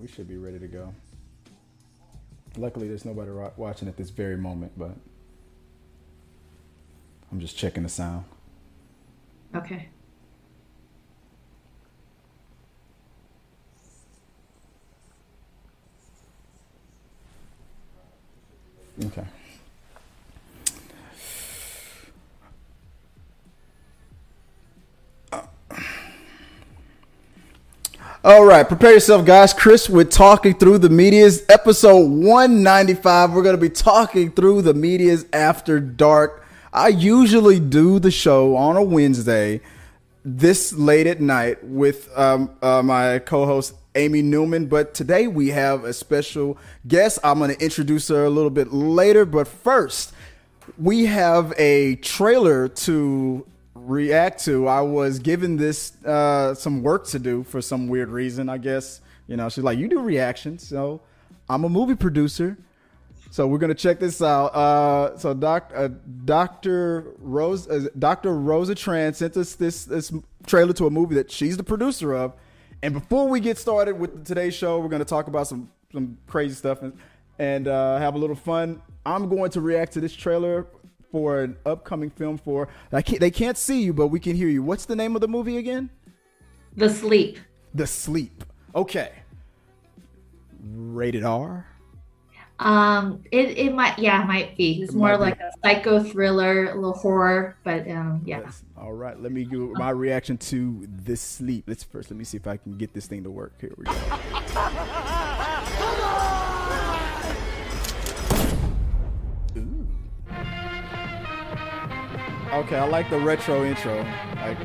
we should be ready to go. Luckily, there's nobody watching at this very moment, but I'm just checking the sound. Okay. Okay. All right, prepare yourself, guys. Chris, we're talking through the media's episode 195. We're going to be talking through the media's after dark. I usually do the show on a Wednesday this late at night with um, uh, my co host, Amy Newman. But today we have a special guest. I'm going to introduce her a little bit later. But first, we have a trailer to react to. I was given this uh, some work to do for some weird reason. I guess you know she's like, you do reactions, so I'm a movie producer. So we're gonna check this out. Uh, so doc, uh, Dr. Rose, uh, Dr. Rosa Tran sent us this this trailer to a movie that she's the producer of. And before we get started with today's show, we're gonna talk about some some crazy stuff and and uh, have a little fun. I'm going to react to this trailer for an upcoming film for I can't, they can't see you, but we can hear you. What's the name of the movie again? The Sleep. The Sleep. Okay. Rated R. Um, it, it might yeah, it might be. It's it more like be. a psycho thriller, a little horror, but um, yeah. Yes. All right, let me give my reaction to this sleep. Let's first let me see if I can get this thing to work. Here we go. Okay, I like the retro intro. Like,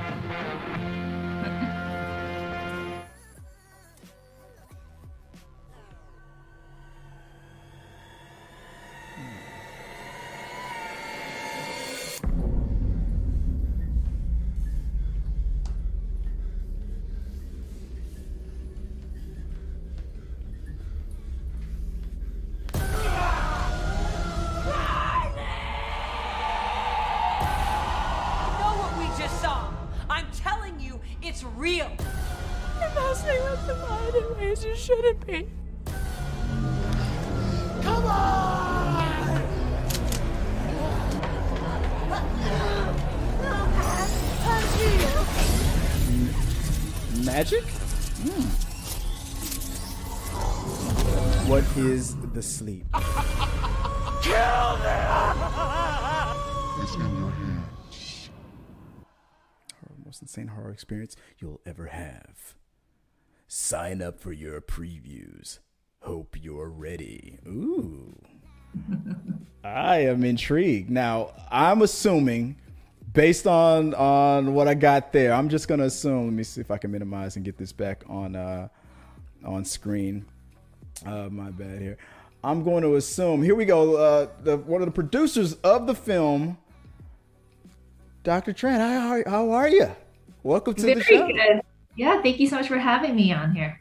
experience you'll ever have. Sign up for your previews. Hope you're ready. Ooh. I am intrigued. Now, I'm assuming based on on what I got there, I'm just gonna assume. Let me see if I can minimize and get this back on uh, on screen. Uh, my bad here. I'm going to assume. Here we go. Uh, the one of the producers of the film, Dr. Tran. How, how are you? Welcome to Very the show. Good. Yeah, thank you so much for having me on here.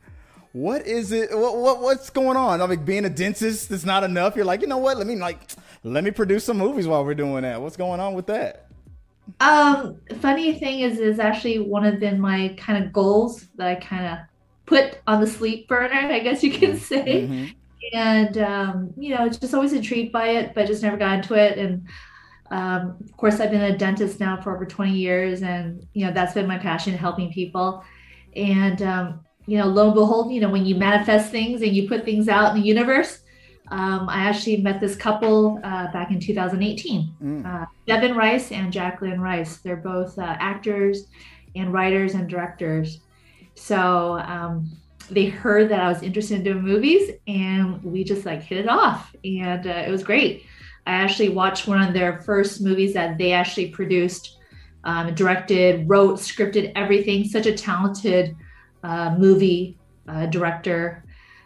What is it? What, what what's going on? I mean, being a dentist is not enough. You're like, you know what? Let me like, let me produce some movies while we're doing that. What's going on with that? Um, funny thing is, is actually one of the, my kind of goals that I kind of put on the sleep burner, I guess you can mm-hmm. say. Mm-hmm. And um, you know, just always intrigued by it, but just never got into it. And um, of course, I've been a dentist now for over 20 years, and you know, that's been my passion, helping people. And, um, you know, lo and behold, you know, when you manifest things and you put things out in the universe, um, I actually met this couple uh, back in 2018, mm. uh, Devin Rice and Jacqueline Rice. They're both uh, actors and writers and directors. So um, they heard that I was interested in doing movies, and we just like hit it off, and uh, it was great. I actually watched one of their first movies that they actually produced um, directed, wrote, scripted everything. Such a talented uh, movie uh, director,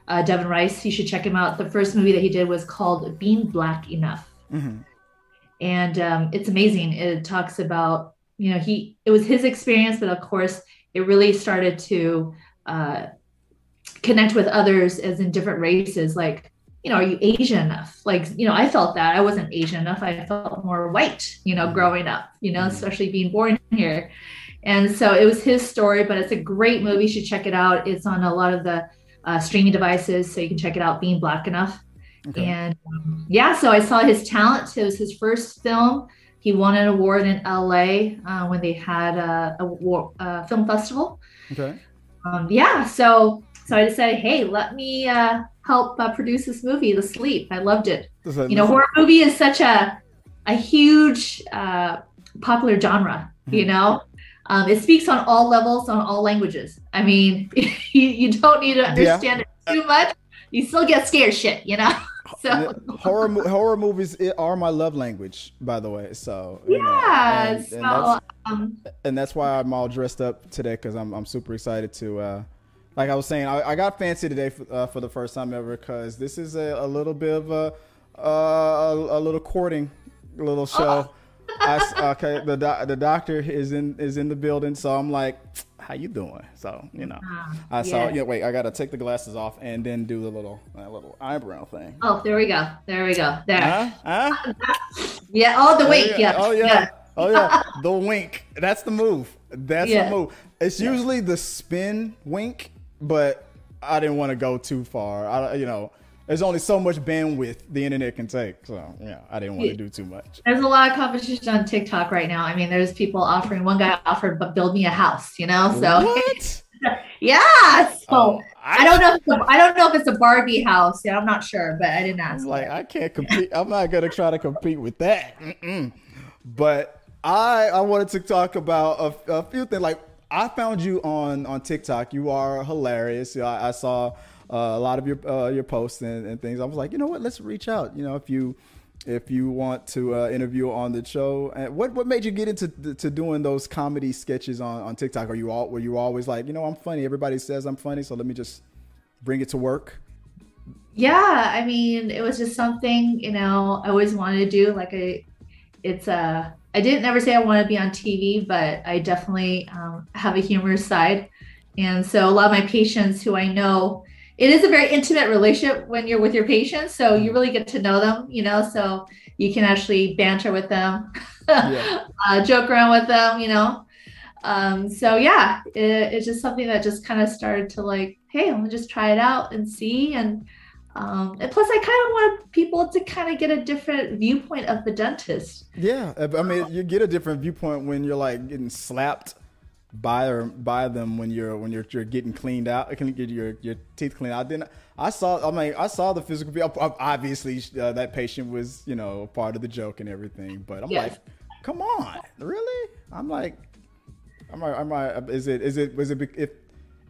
uh, Devin Rice. You should check him out. The first movie that he did was called Being Black Enough, mm-hmm. and um, it's amazing. It talks about you know he it was his experience, but of course it really started to uh, connect with others as in different races, like you know, are you Asian enough? Like, you know, I felt that I wasn't Asian enough. I felt more white, you know, growing up, you know, mm-hmm. especially being born here. And so it was his story, but it's a great movie. You should check it out. It's on a lot of the uh, streaming devices, so you can check it out. Being Black Enough, Okay. and um, yeah, so I saw his talent. It was his first film. He won an award in LA uh, when they had a, a, war, film festival. Okay. Um, yeah, so so I decided, hey, let me uh, help uh, produce this movie, The Sleep. I loved it. You know, horror movie is such a a huge uh, popular genre. You Mhm. know, um, it speaks on all levels, on all languages. I mean, you, you don't need to understand it too much. You still get scared shit. You know. So horror horror movies are my love language, by the way. So you know, yeah, and, so and that's, um, and that's why I'm all dressed up today because I'm I'm super excited to. Uh, like I was saying, I, I got fancy today for, uh, for the first time ever because this is a, a little bit of a, uh, a a little courting little show. I s okay, the doc, the doctor is in is in the building, so I'm like, how you doing? So you know, I saw. yeah. Yeah, wait, I gotta take the glasses off and then do the little little eyebrow thing. oh, there we go. There we go. There. Huh? Huh? Yeah. Oh, the Oh, wink. yeah. Yeah. Oh yeah. yeah. Oh yeah. The wink. That's the move. That's Yeah. the move. It's usually the spin wink, but I didn't want to go too far. I, you know, there's only so much bandwidth the internet can take. So yeah, I didn't want to do too much. There's a lot of competition on TikTok right now. I mean, there's people offering. One guy offered, but build me a house. You know. So what? yeah. So Oh, I don't know. If it's a, I don't know if it's a Barbie house. Yeah, I'm not sure, but I didn't ask. like, I can't compete. I'm not gonna try to compete with that. Mm-mm. But I I wanted to talk about a, a few things. Like I found you on on TikTok. You are hilarious. I, I saw uh, a lot of your uh, your posts and, and things. I was like, you know what? Let's reach out. You know, if you if you want to uh, interview on the show, and what what made you get into to doing those comedy sketches on, on TikTok? Are you all were you always like, you know, I'm funny. Everybody says I'm funny, so let me just bring it to work. Yeah, I mean, it was just something you know I always wanted to do. Like I, it's uh, I didn't never say I want to be on TV, but I definitely um, have a humorous side, and so a lot of my patients who I know, it is a very intimate relationship when you're with your patients, so you really get to know them, you know, so you can actually banter with them, Yeah. uh, joke around with them, you know. Um, so yeah, it, it's just something that just kind of started to like, hey, I'm gonna just try it out and see. And um, and plus, I kind of want people to kind of get a different viewpoint of the dentist. Yeah, I mean, you get a different viewpoint when you're like getting slapped by or by them when you're when you're you're getting cleaned out, can get your your teeth cleaned out. Then I saw, I mean, I saw the physical. Obviously, uh, that patient was you know part of the joke and everything. But I'm Yes. like, come on, really? I'm like, am I, am I, is it, is it, was it, if,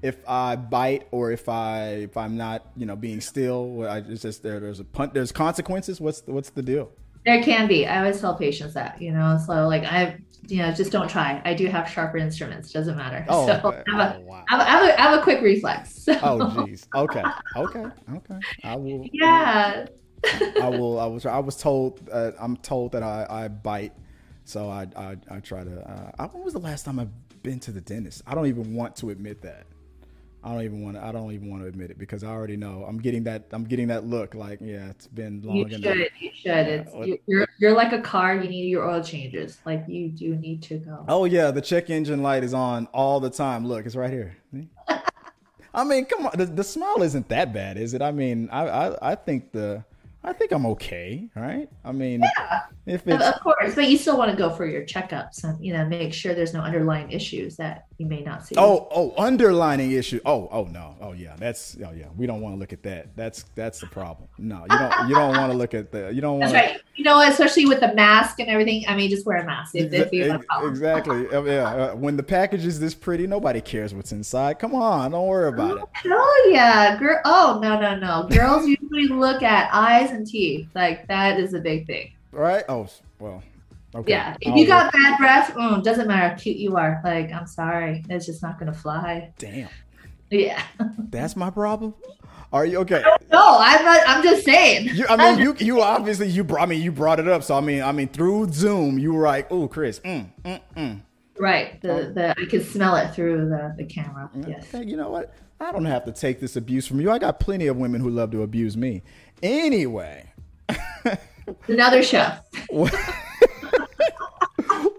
if I bite or if I, if I'm not, you know, being still, I, it's just there, there's a punt, there's consequences. What's, the, what's the deal? There can be. I always tell patients that, you know, so like I, you know, just don't try. I do have sharper instruments. Doesn't matter. Oh, so okay. I, have a, Oh, wow. I, have a, have a, I have a quick reflex. So, Oh, jeez. Okay. Okay. Okay. I will. yeah. I will. I. Try. I was told. Uh, I'm told that I, I bite, so I I, I try to. Uh, I, when was the last time I've been to the dentist? I don't even want to admit that. I don't even want to. I don't even want to admit it because I already know. I'm getting that. I'm getting that look. Like, yeah, it's been long You enough. should. you should. It's, you, you're you're like a car. You need your oil changes. Like you do need to go. Oh yeah, the check engine light is on all the time. Look, it's right here. I mean, come on. The, the smile isn't that bad, is it? I mean, I, I I think the I think I'm okay, right? I mean, if Of, it's of course, but you still want to go for your checkups and you know make sure there's no underlying issues that you may not see. Oh, oh, underlining issue. Oh, oh no. Oh yeah, that's oh yeah. We don't want to look at that. That's that's the problem. No, you don't. You don't want to look at the. You don't want. that's right. You know, especially with the mask and everything. I mean, just wear a mask if, if you have a Exactly. Uh, Yeah. Uh, when the package is this pretty, nobody cares what's inside. Come on, don't worry about it. Oh yeah, girl. Oh no, no, no. Girls usually look at eyes and teeth. Like that is a big thing. Right? Oh well. Okay. Yeah. If I'll you got bad breath, mm, doesn't matter how cute you are. Like I'm sorry, it's just not gonna fly. Damn. Yeah. That's my problem. Are you okay? No, I'm not. I'm just saying. You, I mean, you you obviously you brought. I mean, you brought it up. So I mean, I mean, through Zoom, you were like, "Oh, Chris, mm, mm, mm." Right. The the I can smell it through the the camera. Yes. Okay, you know what? I don't have to take this abuse from you. I got plenty of women who love to abuse me. Anyway, Another show.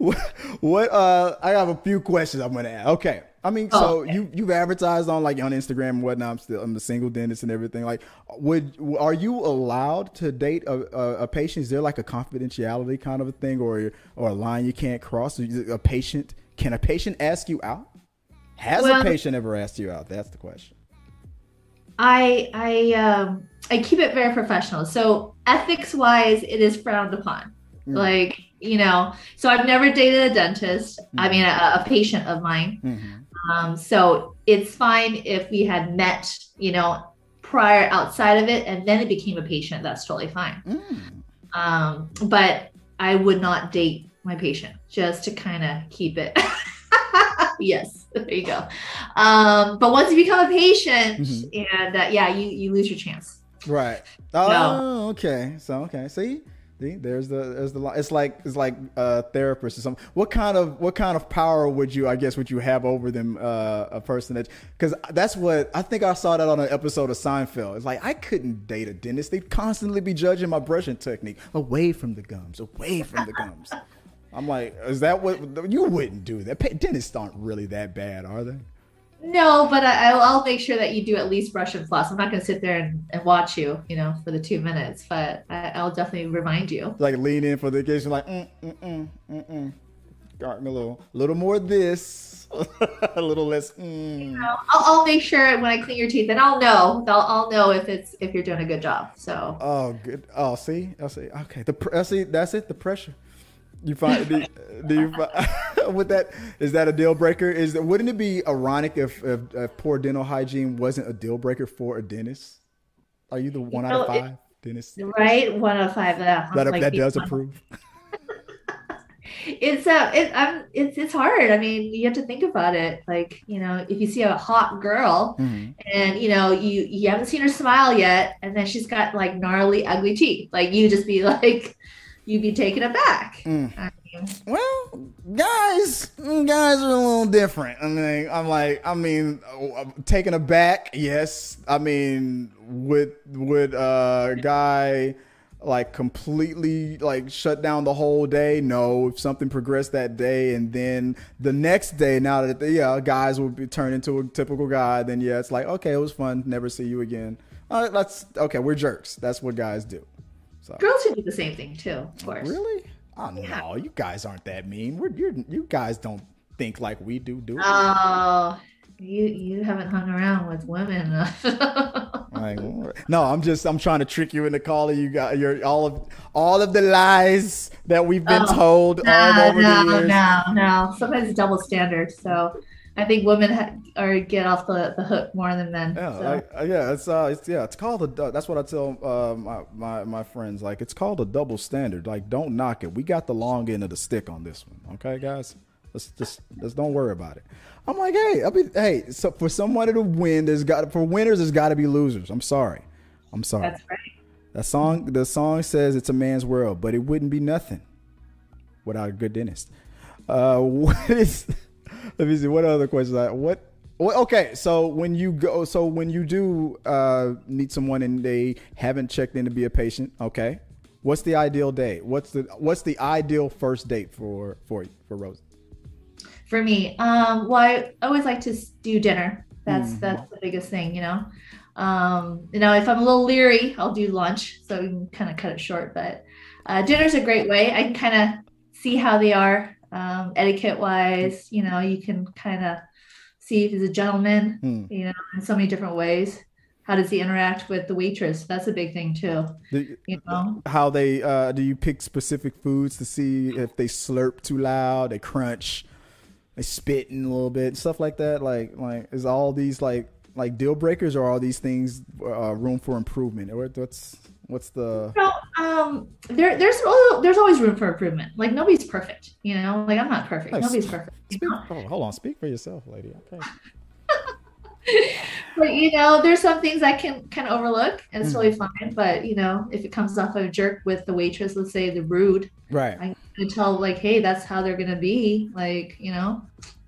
What, what? Uh, I have a few questions I'm gonna ask. Okay. I mean, Oh, so okay. you you've advertised on like on Instagram and whatnot. I'm still I'm a single dentist and everything. Like, would are you allowed to date a, a, a patient? Is there like a confidentiality kind of a thing, or or a line you can't cross? A patient can a patient ask you out? Has Well- a patient ever asked you out? That's the question. I I um I keep it very professional. So ethics wise, it is frowned upon. Mm. Like you know, so I've never dated a dentist. I Mm. mean, a, a patient of mine. Mm-hmm. Um, so it's fine if we had met, you know, prior outside of it, and then it became a patient. That's totally fine. Mm. Um, but I would not date my patient just to kind of keep it. yes, there you go. Um, but once you become a patient, Mhm. and uh, yeah, you you lose your chance. Right. Oh, okay. So okay. See, there's the there's the it's like it's like a therapist or something. What kind of what kind of power would you I guess would you have over them uh, a person that because that's what I think I saw that on an episode of Seinfeld. It's like I couldn't date a dentist. They'd constantly be judging my brushing technique away from the gums, away from the gums. I'm like, is that what you wouldn't do that? Dentists aren't really that bad, are they? No, but I, I'll, I'll make sure that you do at least brush and floss. I'm not going to sit there and, and watch you, you know, for the two minutes, but I, I'll definitely remind you. like lean in for the occasion, like mm mm mm mm mm. Me a little, little more this, a little less. Mm. I'll, I'll make sure when I clean your teeth, and I'll know. I'll, I'll know if it's if you're doing a good job. So Oh, good. Oh, see, I'll see. Okay, the I see. That's it. The pressure. You find do, do you find, with that? Is that a deal breaker? Is that wouldn't it be ironic if, if, if poor dental hygiene wasn't a deal breaker for a dentist? Are you the one out of know, it- five dentists right, one out of five. That that like, that does know, approve? It's uh, it, I'm it's it's hard. I mean, you have to think about it. Like you know, if you see a hot girl Mhm. and you know you you haven't seen her smile yet, and then she's got like gnarly, ugly teeth, like you just be like, you'd be taken aback. Mm. Mean, Well, guys, guys are a little different. I mean, I'm like, I mean, taken aback. Yes, I mean, would would a guy like completely like shut down the whole day? No. If something progressed that day, and then the next day, now that the, yeah, guys will be turned into a typical guy, then yeah, it's like okay, it was fun. Never see you again. Uh, that's okay. We're jerks. That's what guys do. So girls should do the same thing too, of course. Really? Oh Yeah. no, you guys aren't that mean. We're you're, you guys don't think like we do, do? Oh, you you haven't hung around with women. Like, no, I'm just I'm trying to trick you into calling you got your all of all of the lies that we've been Oh, told all no, over the no, no, no. Sometimes it's double standard. So I think women ha- are get off the, the hook more than men. Yeah, so. like, uh, yeah, it's uh, it's yeah, it's called a. That's what I tell uh, my, my my friends. Like, it's called a double standard. Like, don't knock it. We got the long end of the stick on this one. Okay, guys, let's just let's don't worry about it. I'm like, hey, I mean, hey, so for somebody to win, there's got for winners, there's got to be losers. I'm sorry, I'm sorry. That's right. That song, the song says it's a man's world, but it wouldn't be nothing without a good dentist. Uh, what is? Let me see. What other questions? I what? Well, okay, so when you go, so when you do uh, meet someone and they haven't checked in to be a patient, okay, what's the ideal date? What's the what's the ideal first date for for for Rose? For me, um, well, I always like to do dinner. That's Mhm. that's the biggest thing, you know. Um, you know, if I'm a little leery, I'll do lunch, so we can kind of cut it short. But uh, dinner's a great way. I can kind of see how they are, um, etiquette wise. You know, you can kind of see if he's a gentleman. Hmm. You know, in so many different ways. How does he interact with the waitress? That's a big thing too. Do- You know, How they uh, do you pick specific foods to see if they slurp too loud, they crunch, they spit in a little bit, stuff like that. Like like is all these like like deal breakers or are all these things uh, room for improvement? Or what's what's the No, um, there, there's there's always room for improvement. Like nobody's perfect, you know. Like I'm not perfect. Nobody's perfect. you speak, oh, hold on, speak for yourself, lady. Okay. But you know, there's some things I can kind of overlook, and it's Mm. totally fine. But you know, if it comes off of a jerk with the waitress, let's say the rude, Right. I can tell like, hey, that's how they're gonna be. Like, you know,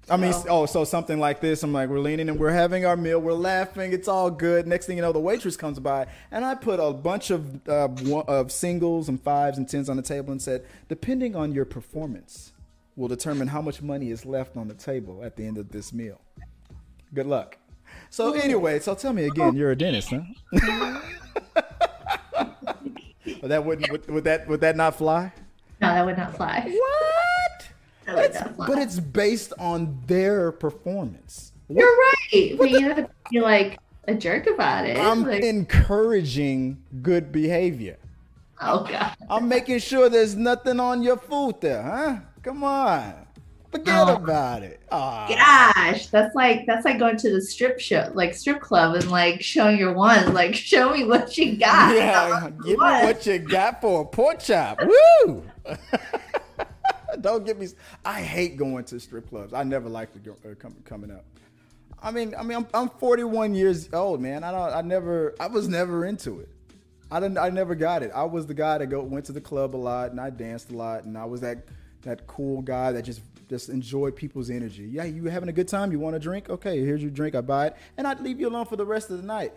I mean, So- oh, so something like this. I'm like, we're leaning and we're having our meal, we're laughing, it's all good. Next thing you know, the waitress comes by, and I put a bunch of uh, one, of singles and fives and tens on the table and said, depending on your performance, will determine how much money is left on the table at the end of this meal. Good luck. So anyway, so tell me again, you're a dentist, huh? Well, that wouldn't would, would that would that not fly? No, that would not fly. What? It's- but it's based on their performance. What- You're right, but you have to be like a jerk about it. I'm Like, encouraging good behavior. oh god. I'm making sure there's nothing on your food there, huh? Come on. Forget Oh. about it. Ah. Gosh, that's like that's like going to the strip show, like strip club, and like showing your ones. Like, show me what you got. Yeah, give me what you got for a pork chop. Woo! Don't get me. I hate going to strip clubs. I never liked it go- uh, com- coming up. I mean, I mean, I'm, I'm 41 years old, man. I don't. I never. I was never into it. I didn't. I never got it. I was the guy that go went to the club a lot and I danced a lot and I was that that cool guy that just just enjoyed people's energy. Yeah, you having a good time? You want a drink? Okay, here's your drink. I buy it and I'd leave you alone for the rest of the night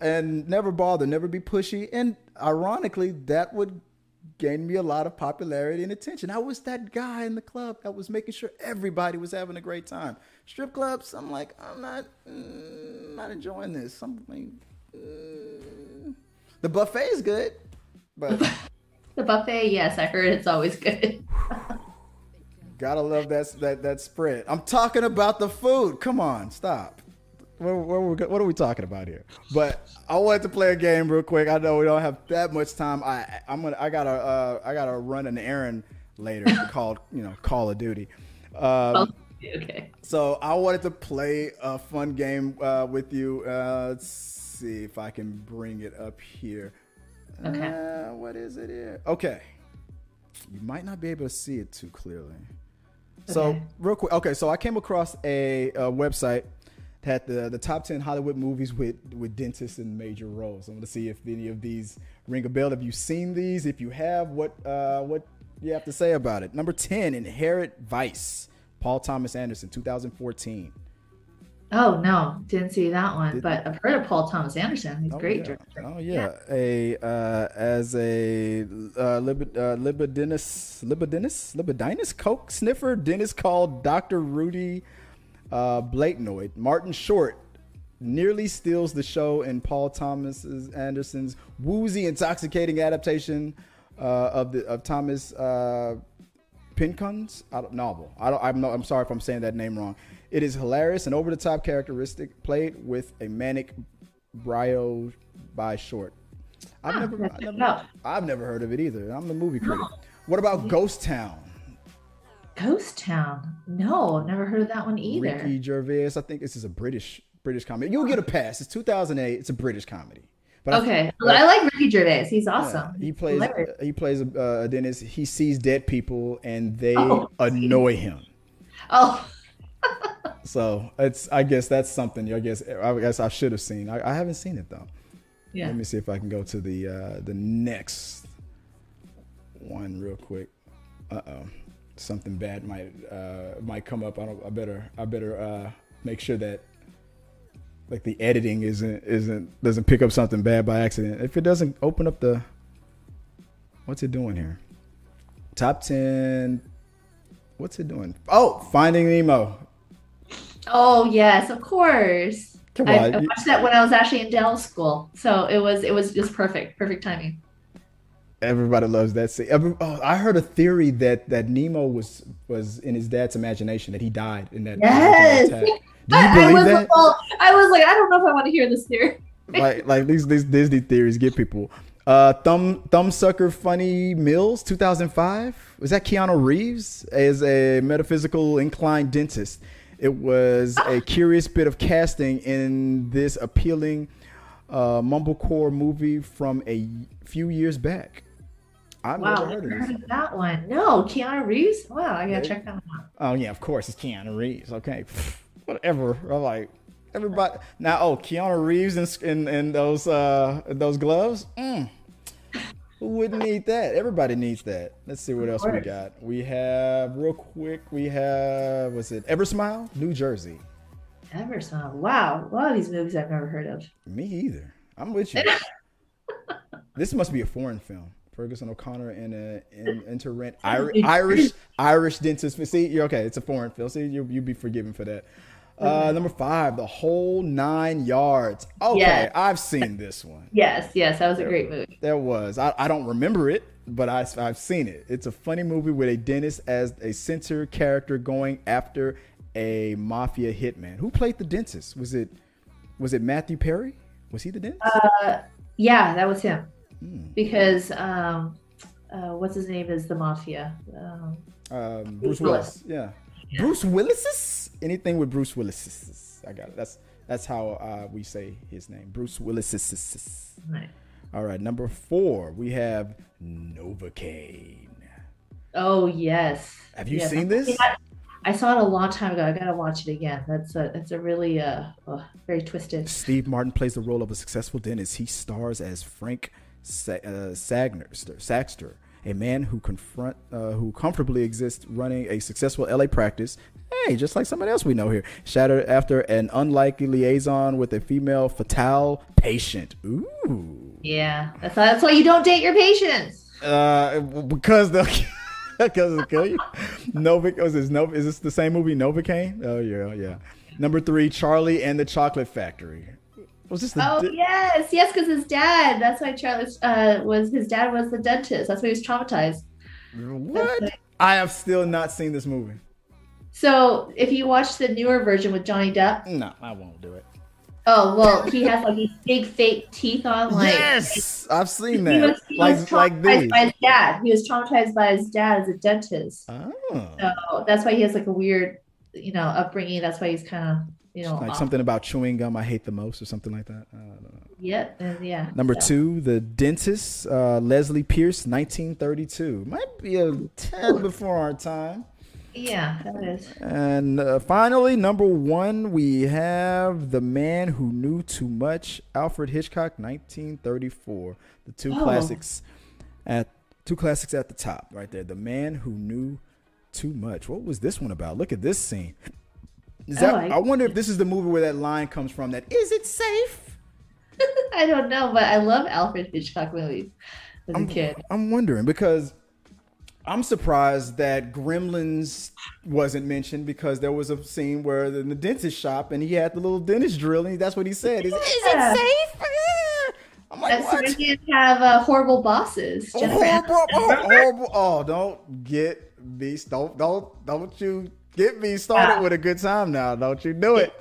and never bother, never be pushy. And ironically, that would gain me a lot of popularity and attention. I was that guy in the club that was making sure everybody was having a great time. Strip clubs, I'm like, I'm not, mm, not enjoying this. I'm like, mm. the buffet is good, but The buffet, yes, I heard it's always good. gotta love that that that spread. I'm talking about the food. Come on, stop. What, what, are we talking about here? But I wanted to play a game real quick. I know we don't have that much time. I I'm gonna I gotta uh, I gotta run an errand later called you know Call of Duty. Um, okay. So I wanted to play a fun game uh, with you. Uh, let's see if I can bring it up here. Okay. Uh, what is it here? Okay. You might not be able to see it too clearly. So Okay. real quick. Okay, so I came across a, a website had the the top ten Hollywood movies with with dentists in major roles. I want to see if any of these ring a bell. Have you seen these? If you have, what uh, what you have to say about it? Number ten, Inherent Vice. Paul Thomas Anderson, 2014. Oh no, didn't see that one, but I've heard of Paul Thomas Anderson. He's Oh, great yeah. director. Oh yeah, a uh, as a uh, libid, uh, libidinous libidinous libidinous coke sniffer dentist called Dr. Rudy uh, Blatnoyd. Martin Short nearly steals the show in Paul Thomas Anderson's woozy, intoxicating adaptation uh, of the of Thomas uh, Pincon's novel. I don't, I'm, no, I'm sorry if I'm saying that name wrong. It is hilarious and over the top characteristic, played with a manic brio by Short. I've Ah, never, I've never. I've never heard of it either. I'm the movie critic. What about Ghost Town? Ghost Town. No, never heard of that one either. Ricky Gervais. I think this is a British British comedy. You'll get a pass. It's 2008. It's a British comedy. But I- Okay, but- I like Ricky Gervais. He's Yeah, awesome. he plays. Hilarious. He plays a, a dentist. He sees dead people, and they Oh. annoy him. Oh, So it's. I guess that's something. I guess. I guess I should have seen. I, I haven't seen it though. yeah. Let me see if I can go to the uh, the next one real quick. Uh oh, something bad might uh, might come up. I don't. I better. I better uh, make sure that like the editing isn't isn't doesn't pick up something bad by accident. If it doesn't open up the what's it doing here? Top ten. What's it doing? Oh, Finding Nemo. Oh yes, of course. I. I watched that when I was actually in dental school, so it was it was just perfect, perfect timing. Everybody loves that scene. Every, oh, I heard a theory that that Nemo was was in his dad's imagination that he died in that Yes. attack. Do you I, I believe was that? well, I was like, I don't know if I want to hear this theory. like like these these Disney theories get people. Uh, thumb thumbsucker funny Mills, 2005. Was that Keanu Reeves as a metaphysical inclined dentist? It was a curious bit of casting in this appealing uh, mumblecore movie from a few years back. I've Wow, never heard of heard of that one. No, Keanu Reeves. Wow, I gotta check that one out. Oh yeah, of course it's Keanu Reeves. Okay, whatever. I'm like everybody now. Oh, Keanu Reeves in in, in those uh those gloves. Mm. Who wouldn't need that? Everybody needs that. Let's see what else we got. We have real quick. We have what's it? Eversmile, New Jersey. Eversmile. Wow, a lot of these movies I've never heard of. Me either. I'm with you. this must be a foreign film. Ferguson O'Connor in a in interrent Irish Irish Irish dentist. See, you're okay. It's a foreign film. See, you you be forgiven for that. Uh, number five, the whole nine yards. Okay, Yes. I've seen this one. Yes, yes, that was a great movie. There was. I, I don't remember it, but I, I've seen it. It's a funny movie with a dentist as a center character going after a mafia hitman. Who played the dentist? Was it was it Matthew Perry? Was he the dentist? Uh, Yeah, that was him. Hmm. Because um, uh, what's his name is the mafia. Um, Um, Bruce Bruce Willis. Yeah. Bruce Willis. Anything with Bruce Willis. I got it. That's that's how uh, we say his name. Bruce Willis. right. All right. Number four, we have Novocaine. Oh yes. Have you Yes. seen this? Yeah, I saw it a long time ago. I gotta watch it again. That's a that's a really uh, uh very twisted. Steve Martin plays the role of a successful dentist. He stars as Frank Sa- uh, Sagnerster, Saxter, a man who confront uh, who comfortably exists running a successful LA practice. Hey, just like somebody else we know here, shattered after an unlikely liaison with a female fatale patient. Ooh, Yeah, that's that's why you don't date your patients. uh, because they'll because they'll kill you. Novik was this Nov? Is this the same movie Novocaine? Oh yeah, yeah. Number three, Charlie and the Chocolate Factory. Was this the? Oh di- yes, yes, because his dad. That's why Charlie uh, was his dad was the dentist. That's why he was traumatized. What? I have still not seen this movie. So if you watch the newer version with Johnny Depp, No, I won't do it. oh well, he has like these big fake teeth on. Like yes, I've seen he that. was, he like was like traumatized these. by his dad. He was traumatized by his dad as a dentist. Oh, So that's why he has like a weird, you know, upbringing. That's why he's kind of, you know, like something about chewing gum I hate the most, or something like that. I don't know. Yep, and yeah. Number so. two, the dentist, uh, Leslie Pearce, 1932. Might be a tad before our time. Yeah, that is. And uh, finally, number one, we have The Man Who Knew Too Much, Alfred Hitchcock, 1934. The two Oh. classics at two classics at the top, right there. The Man Who Knew Too Much. What was this one about? Look at this scene. Is that, Oh, I, I- wonder if this is the movie where that line comes from. That is it safe? I don't know, but I love Alfred Hitchcock movies as a I'm, kid. I'm wondering because I'm surprised that Gremlins wasn't mentioned because there was a scene where in the dentist shop and he had the little dentist drill and that's what he said. Is, is it safe? Ah. I'm like, That's why what? he didn't have uh, horrible bosses. Oh, horrible, oh, horrible. Oh, don't get me. Don't, don't, don't you get me started Yeah. with a good time now. Don't you do it.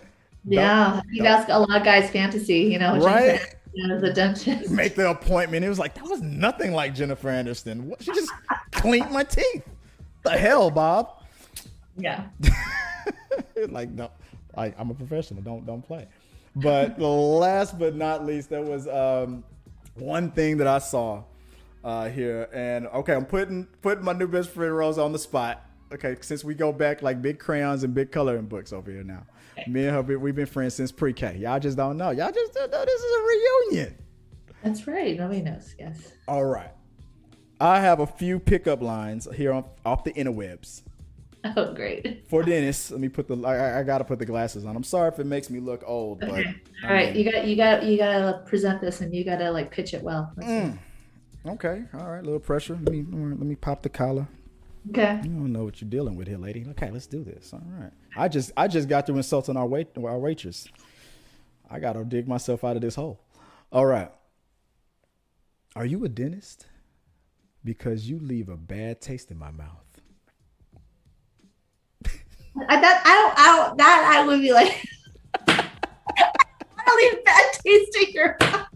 Yeah, I think that's a lot of guys' fantasy, you know, Right? Jennifer as a dentist. Make the appointment. It was like, that was nothing like Jennifer Anderson. What? She just cleaned my teeth. The hell, Bob? Yeah. like no, I, I'm a professional. Don't don't play. But last but not least, there was um, one thing that I saw uh, here, and okay, I'm putting putting my new best friend Rose on the spot. Okay, since we go back like big crayons and big coloring books over here now. Me and her, we- we've been friends since pre-K. Y'all just don't know. Y'all just don't know this is a reunion. That's right. Nobody knows. Yes. All right. I have a few pickup lines here on, off the interwebs. Oh, great. For Dennis, let me put the. I, I gotta put the glasses on. I'm sorry if it makes me look old, but Okay. I All right, mean- you got you got you gotta present this and you gotta like pitch it well. Mm. Okay, all right, a little pressure. Let me let me pop the collar. Okay. You don't know what you're dealing with here, lady. Okay, let's do this. All right. I just I just got through insulting our wait our waitress. I gotta dig myself out of this hole. All right. Are you a dentist? Because you leave a bad taste in my mouth. I, that I don't I don't that I would be like I leave bad taste in your mouth.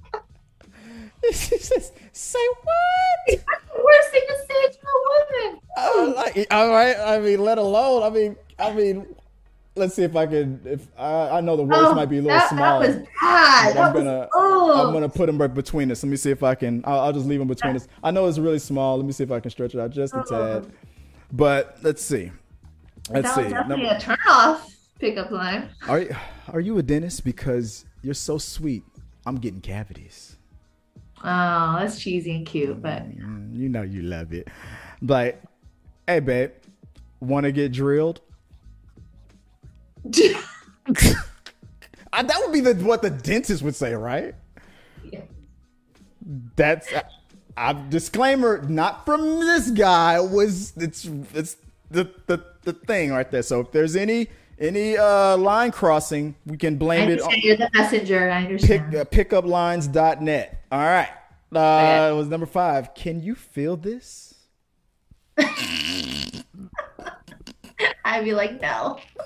Say what? Worst thing to say to a woman. I like, all right. I mean, let alone. I mean, I mean. Let's see if I can. If I, I know the words Oh, might be a little that, small. That was bad. I'm That gonna- oh. I'm gonna put them right between us. Let me see if I can. I'll, I'll just leave them between us. I know it's really small. Let me see if I can stretch it out just a Oh. tad. But let's see. Let's that see. was definitely Number- a turn off pickup line. are you, are you a dentist because you're so sweet? I'm getting cavities. Oh, that's cheesy and cute, but Mm, you know you love it. But hey, babe, want to get drilled? Uh, that would be the what the dentist would say, right? Yeah. That's I disclaimer, not from this guy. Was it's it's the the the thing right there. So if there's any any uh line crossing, we can I blame it on you're the messenger. I pick understand. uh, pickuplines.net. All right. Uh Okay. it was number 5. Can you feel this? I'd be like, no.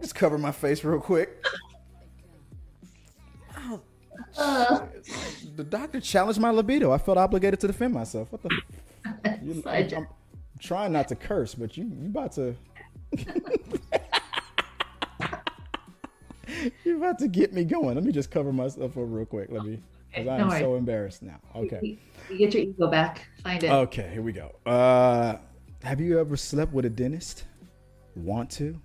Just cover my face real quick. Uh, The doctor challenged my libido. I felt obligated to defend myself. What the? You, I just- I'm trying not to curse, but you you about to. you about to get me going. Let me just cover myself up real quick. Let me. Because I am worries. so embarrassed now. Okay. you, you get your ego back. Find it. Okay, here we go. Uh, have you ever slept with a dentist? Want to?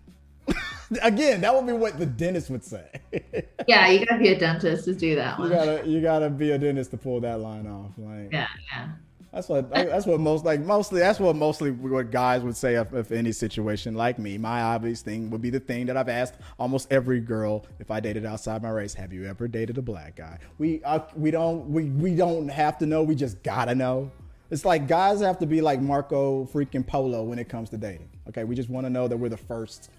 Again, that would be what the dentist would say. Yeah, you gotta be a dentist to do that you one. gotta, you gotta be a dentist to pull that line off. Like, Yeah, yeah. That's what, that's what most, like, mostly, that's what mostly what guys would say if, if any situation like me. My obvious thing would be the thing that I've asked almost every girl if I dated outside my race. Have you ever dated a black guy? We, uh, we don't, we, we don't have to know. We just gotta know. It's like guys have to be like Marco freaking Polo when it comes to dating. Okay, we just want to know that we're the first,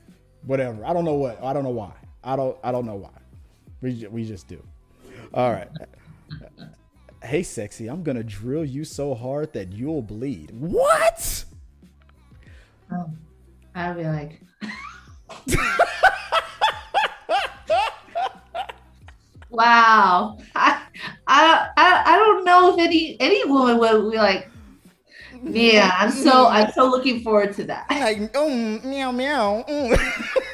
whatever. I don't know what. I don't know why. I don't. I don't know why. We we just do. All right. Hey, sexy, I'm gonna drill you so hard that you'll bleed. What? Um, I'd be like, wow. I, I, I, I don't know if any any woman would be like, yeah. I'm so I'm so looking forward to that. Like, mm, meow, meow. mm.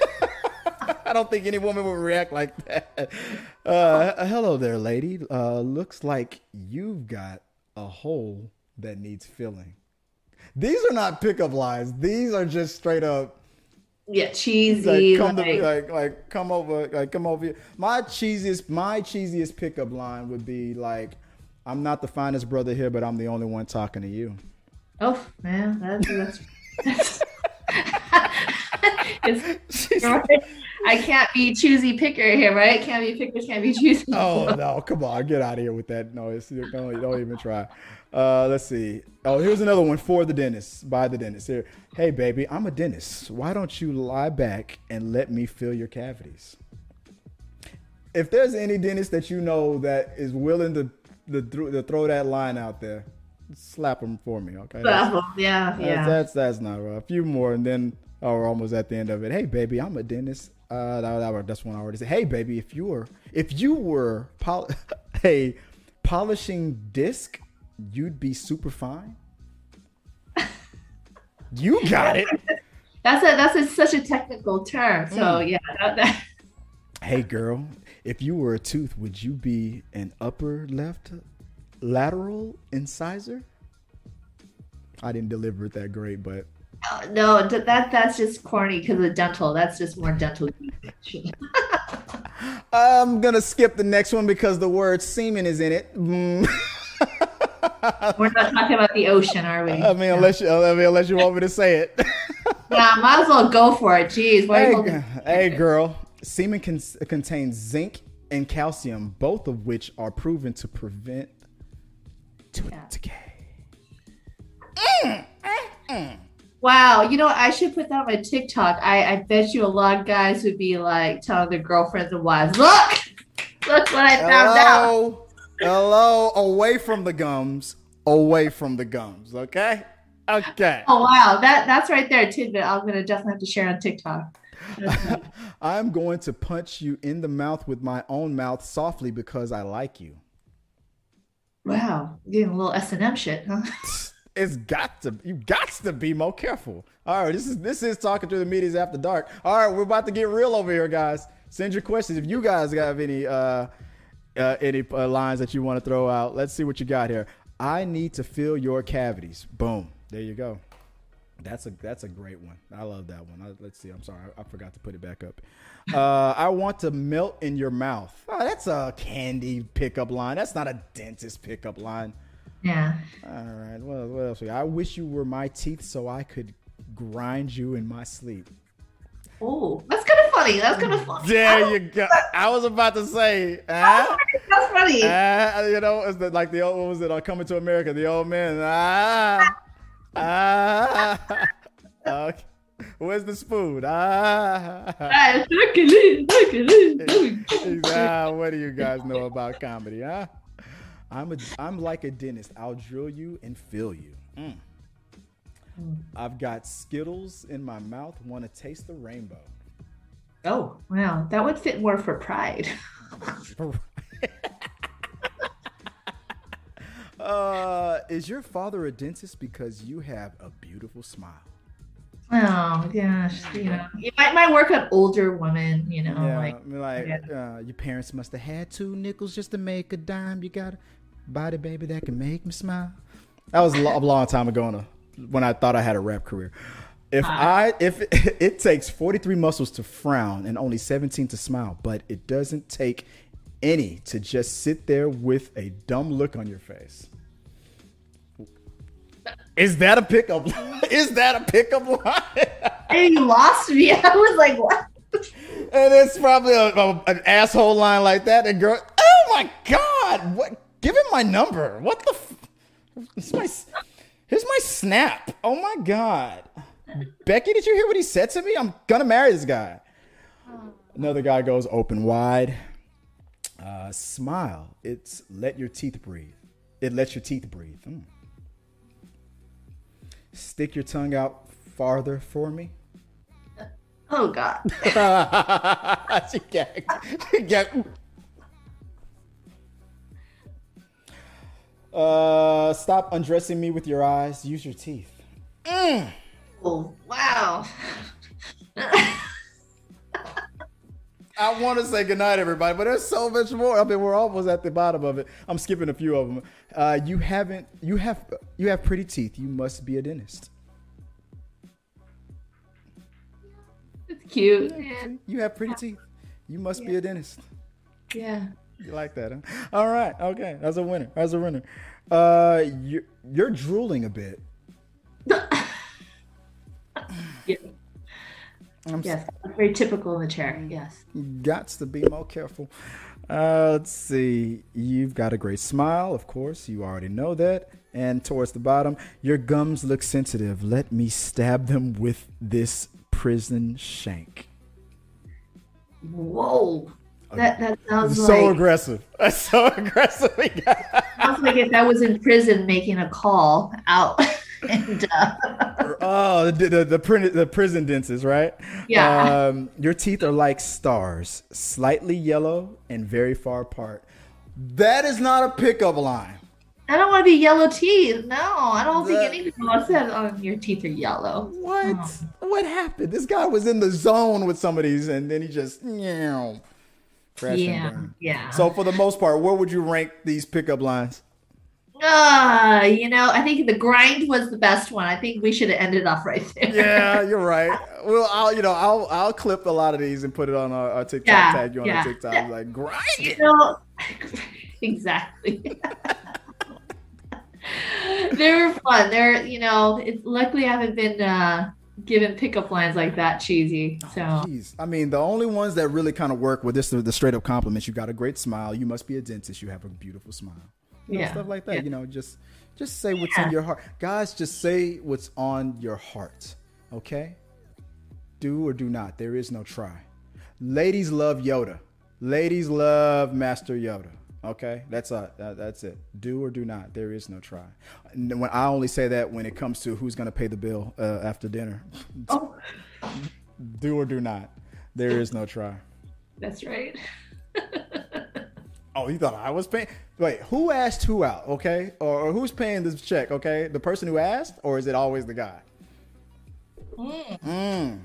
I don't think any woman would react like that. Uh, hello there, lady. Uh, looks like you've got a hole that needs filling. These are not pickup lines. These are just straight up Yeah, like cheesy. come like, to, like like come over like come over here. My cheesiest my cheesiest pickup line would be like, I'm not the finest brother here, but I'm the only one talking to you. oh man, that's, that's I can't be choosy picker here, right? Can't be pickers, can't be choosy. Oh no, come on, get out of here with that noise. Don't, don't even try. Uh, let's see. Oh, here's another one for the dentist. By the dentist. Here. Hey baby, I'm a dentist. Why don't you lie back and let me fill your cavities? If there's any dentist that you know that is willing to to, to throw that line out there, slap them for me, okay? That's- yeah, that's, yeah. that's that's not right. A few more, and then oh, we're almost at the end of it. Hey, baby, I'm a dentist. Uh, that, that, that's one I already said. Hey, baby, if you were if you were pol- a polishing disc, you'd be super fine. You got it. That's a that's a, such a technical term. So Mm. yeah, that, that, Hey, girl, if you were a tooth, would you be an upper left lateral incisor? I didn't deliver it that great, but Uh, no, that that's just corny because of dental. That's just more dental. I'm gonna skip the next one because the word semen is in it. Mm. We're not talking about the ocean, are we? I mean, unless you, I mean, unless you want me to say it. yeah, might as well go for it. Jeez, why are you hey, holding? hey, girl, semen can, contains zinc and calcium, both of which are proven to prevent tooth Yeah. decay. Mm, mm, mm. Wow, you know I should put that on my TikTok. I I bet you a lot of guys would be like telling their girlfriends and wives, "Look, look what I found out." Hello, hello, away from the gums, away from the gums. Okay, okay. Oh wow, that that's right there, tidbit. I'm gonna definitely have to share on TikTok. I'm going to punch you in the mouth with my own mouth softly because I like you. Wow, getting a little S and M shit, huh? It's got to you got to be more careful. All right, this is this is talking through the medias after dark. All right, we're about to get real over here, guys. Send your questions if you guys have any uh, uh any uh, lines that you want to throw out. Let's see what you got here. I need to fill your cavities. Boom. There you go. That's a that's a great one. I love that one. I, let's see. I'm sorry, I, I forgot to put it back up. Uh, I want to melt in your mouth. Oh, that's a candy pickup line. That's not a dentist pickup line. Yeah. All right. Well, what else? I wish you were my teeth so I could grind you in my sleep. Oh, that's kind of funny. That's kind of funny. There you go. I was about to say, huh? That's funny. Ah, you know, it's the, like the old, what was it on Coming to America? The old man. Ah, ah. Okay. Where's the spoon? Ah. Ah, look at it, look at it. He's, ah, what do you guys know about comedy, huh? I'm a, I'm like a dentist. I'll drill you and fill you. Mm. I've got Skittles in my mouth. Want to taste the rainbow? Oh, wow. That would fit more for pride. uh, is your father a dentist because you have a beautiful smile? Oh gosh, you know, it might, might work on older women, you know, Yeah, like like yeah. uh, your parents must have had two nickels just to make a dime. You got a body, baby, that can make me smile. That was a lo- a long time ago when I thought I had a rap career. If I if it, it takes 43 muscles to frown and only 17 to smile, but it doesn't take any to just sit there with a dumb look on your face. Is that a pickup? line? Is that a pickup line? and you lost me. I was like, what? And it's probably a, a- an asshole line like that. And girl, oh my god, what? Give him my number. What the? F- here's my, here's my snap. Oh my god, Becky, did you hear what he said to me? I'm gonna marry this guy. Another guy goes open wide. Uh, smile. It's let your teeth breathe. It lets your teeth breathe. Mm. Stick your tongue out farther for me. Oh God. she gagged. She gagged. Uh, stop undressing me with your eyes. Use your teeth. Oh wow. I want to say goodnight, everybody, but there's so much more. I mean, we're almost at the bottom of it. I'm skipping a few of them. Uh, you haven't. You have. You have pretty teeth. You must be a dentist. It's cute. Yeah. You have pretty teeth. You must be a dentist. yeah. You like that, huh? All right. Okay. That's a winner. That's a winner. Uh, you're, you're drooling a bit. Yeah. I'm Yes. Very typical in the chair. Yes. Gots to be more careful. Uh, let's see. You've got a great smile, of course. You already know that. And towards the bottom, your gums look sensitive. Let me stab them with this prison shank. Whoa. That that sounds so like aggressive. That's so aggressive. sounds like if I was in prison making a call out. and uh, oh, the, the, the, prison- the prison dentist, right? Yeah. Um, your teeth are like stars, slightly yellow and very far apart. That is not a pickup line. I don't want to be yellow teeth. No, I don't That- think anything else said oh, your teeth are yellow. What? Oh. What happened? This guy was in the zone with some of these, and then he just yeah, crash Yeah, yeah. So for the most part, where would you rank these pickup lines? Uh, you know, I think the grind was the best one. I think we should have ended off right there. Yeah, you're right. Well, I'll you know I'll I'll clip a lot of these and put it on our, our TikTok Yeah, tag you on yeah. TikTok like grind You know, exactly. they were fun. They're, you know, it, luckily I haven't been uh, given pickup lines like that cheesy. Oh, so Jeez. I mean, the only ones that really kind of work with this are the straight up compliments. You got a great smile. You must be a dentist. You have a beautiful smile. You know, Yeah. stuff like that. Yeah. You know, just just say what's in your heart. Guys, just say what's on your heart. Okay? Do or do not. There is no try. Ladies love Yoda. Ladies love Master Yoda. Okay, that's uh, that's it. Do or do not. There is no try. When I only say that when it comes to who's gonna pay the bill uh, after dinner. oh, do or do not. There is no try. that's right. Oh, you thought I was paying? Wait, who asked who out? Okay, or, or who's paying this check? Okay, the person who asked, or is it always the guy? Mm.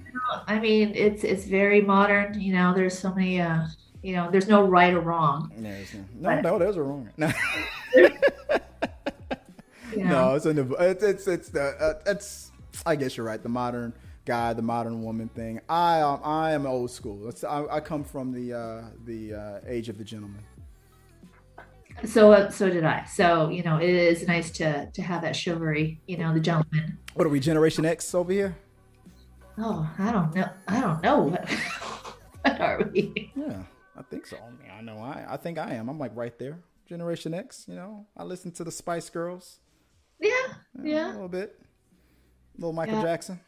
I mean, it's it's very modern. You know, there's so many. Uh, you know, there's no right or wrong. There's no, no, no, there's a wrong. No, You know? no, it's, a, it's it's it's the uh, it's. I guess you're right. The modern guy, the modern woman thing. I um, I am old school. It's, I, I come from the uh, the uh, age of the gentleman. So uh, so did I. So you know, it is nice to to have that chivalry. You know, the gentleman. What are we, Generation X over here? Oh, I don't know. I don't know. What are we? Yeah, I think so. I, mean, I know I. I think I am. I'm like right there. Generation X. You know, I listen to the Spice Girls. Yeah, uh, A yeah, little bit. little Michael Yeah. Jackson.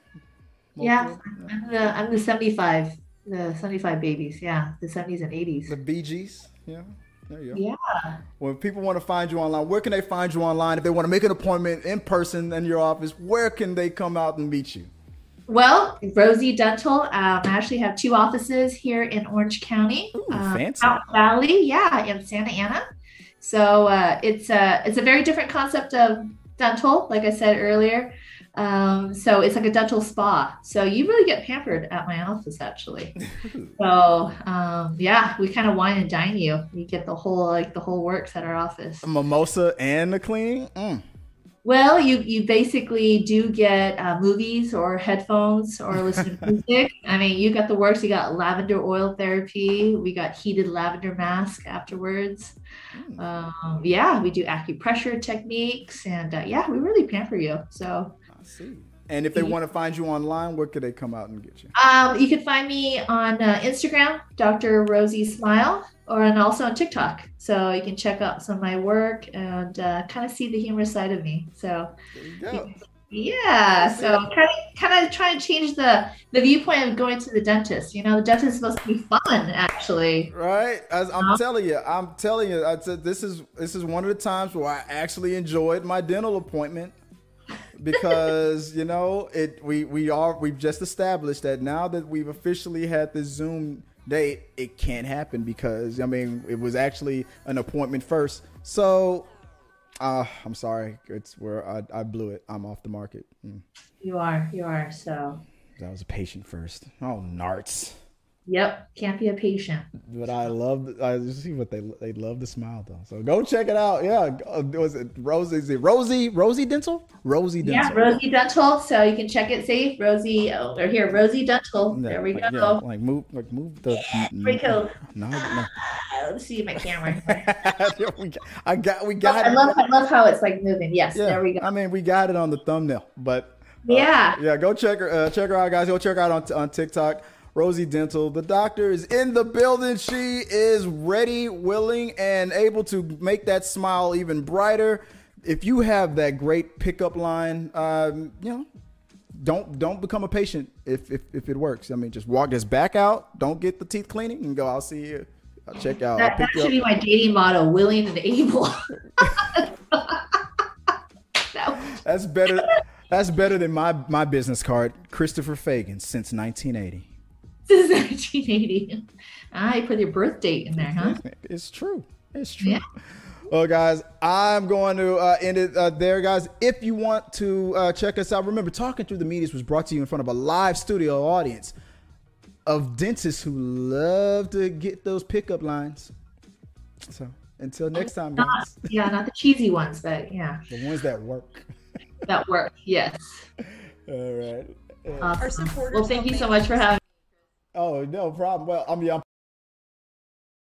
Little yeah. yeah. I'm the I'm the 75, the 75 babies. Yeah, the 70s and 80s. The Bee Gees. Yeah. There you go. Yeah. When people want to find you online, where can they find you online? If they want to make an appointment in person in your office, where can they come out and meet you? Well, Rosie Dental. Um, I actually have two offices here in Orange County, Ooh, um, fancy. Valley, yeah, in Santa Ana. So uh, it's a it's a very different concept of dental, like I said earlier. Um, so it's like a dental spa. So you really get pampered at my office, actually. So um, yeah, we kind of wine and dine you. You get the whole like the whole works at our office. A mimosa and the cleaning. Mm. Well, you you basically do get uh, movies or headphones or listen to music. I mean, you got the works. You got lavender oil therapy. We got heated lavender mask afterwards. Mm. Um, yeah, we do acupressure techniques, and uh, yeah, we really pamper you. So I see. And if they want to find you online, where could they come out and get you? um, you can find me on uh, Instagram, Dr. Rosie Smile, or and also on TikTok. So you can check out some of my work and uh, kind of see the humorous side of me. So There you go. Yeah, so kind of kind of trying to change the the viewpoint of going to the dentist. You know, the dentist is supposed to be fun, actually. Right, As I'm Uh-huh. telling you, I'm telling you. I said this is this is one of the times where I actually enjoyed my dental appointment because you know it. We we are we've just established that now that we've officially had the Zoom date, it can't happen because I mean it was actually an appointment first. So, uh, I'm sorry, it's where I I blew it. I'm off the market. Mm. You are, you are. So, that was a patient first. Oh, narts. Yep, can't be a patient. But I love, I see what they they love to smile though. So go check it out. Yeah, uh, was it Rosie? Is it Rosie? Rosie Dental? Rosie Dental. Yeah, Rosie Dental. So you can check it safe. Rosie, oh, they're here. Rosie Dental. Yeah, there we like, go. yeah, like move, like move the. Cool. No, no. Let's see my camera. Yeah, got, I got, we Oh, got I love, I love how it's like moving. Yes, Yeah, there we go. I mean, we got it on the thumbnail, but Yeah. yeah, go check her, uh, check her out, guys. Go check her out on on TikTok. Rosie Dental. The doctor is in the building. She is ready, willing, and able to make that smile even brighter. If you have that great pickup line, um, you know, don't don't become a patient if, if if it works. I mean, just walk this back out. Don't get the teeth cleaning and go. I'll see you. I'll check out. That, that should up. be my dating motto: willing and able. That- That's better. That's better than my my business card. Christopher Fagan since 1980. This is 1980. Ah, you put your birth date in there, huh? It's true. It's true. Yeah. Well, guys, I'm going to uh, end it uh, there, guys. If you want to uh, check us out, remember, Talking Through the Medias was brought to you in front of a live studio audience of dentists who love to get those pickup lines. So until next time, Not, guys, yeah, not the cheesy ones, but yeah, the ones that work. that work. Yes. All right. Awesome. supporters Well, thank you so much for having. Oh, no problem. Well, I mean, I'm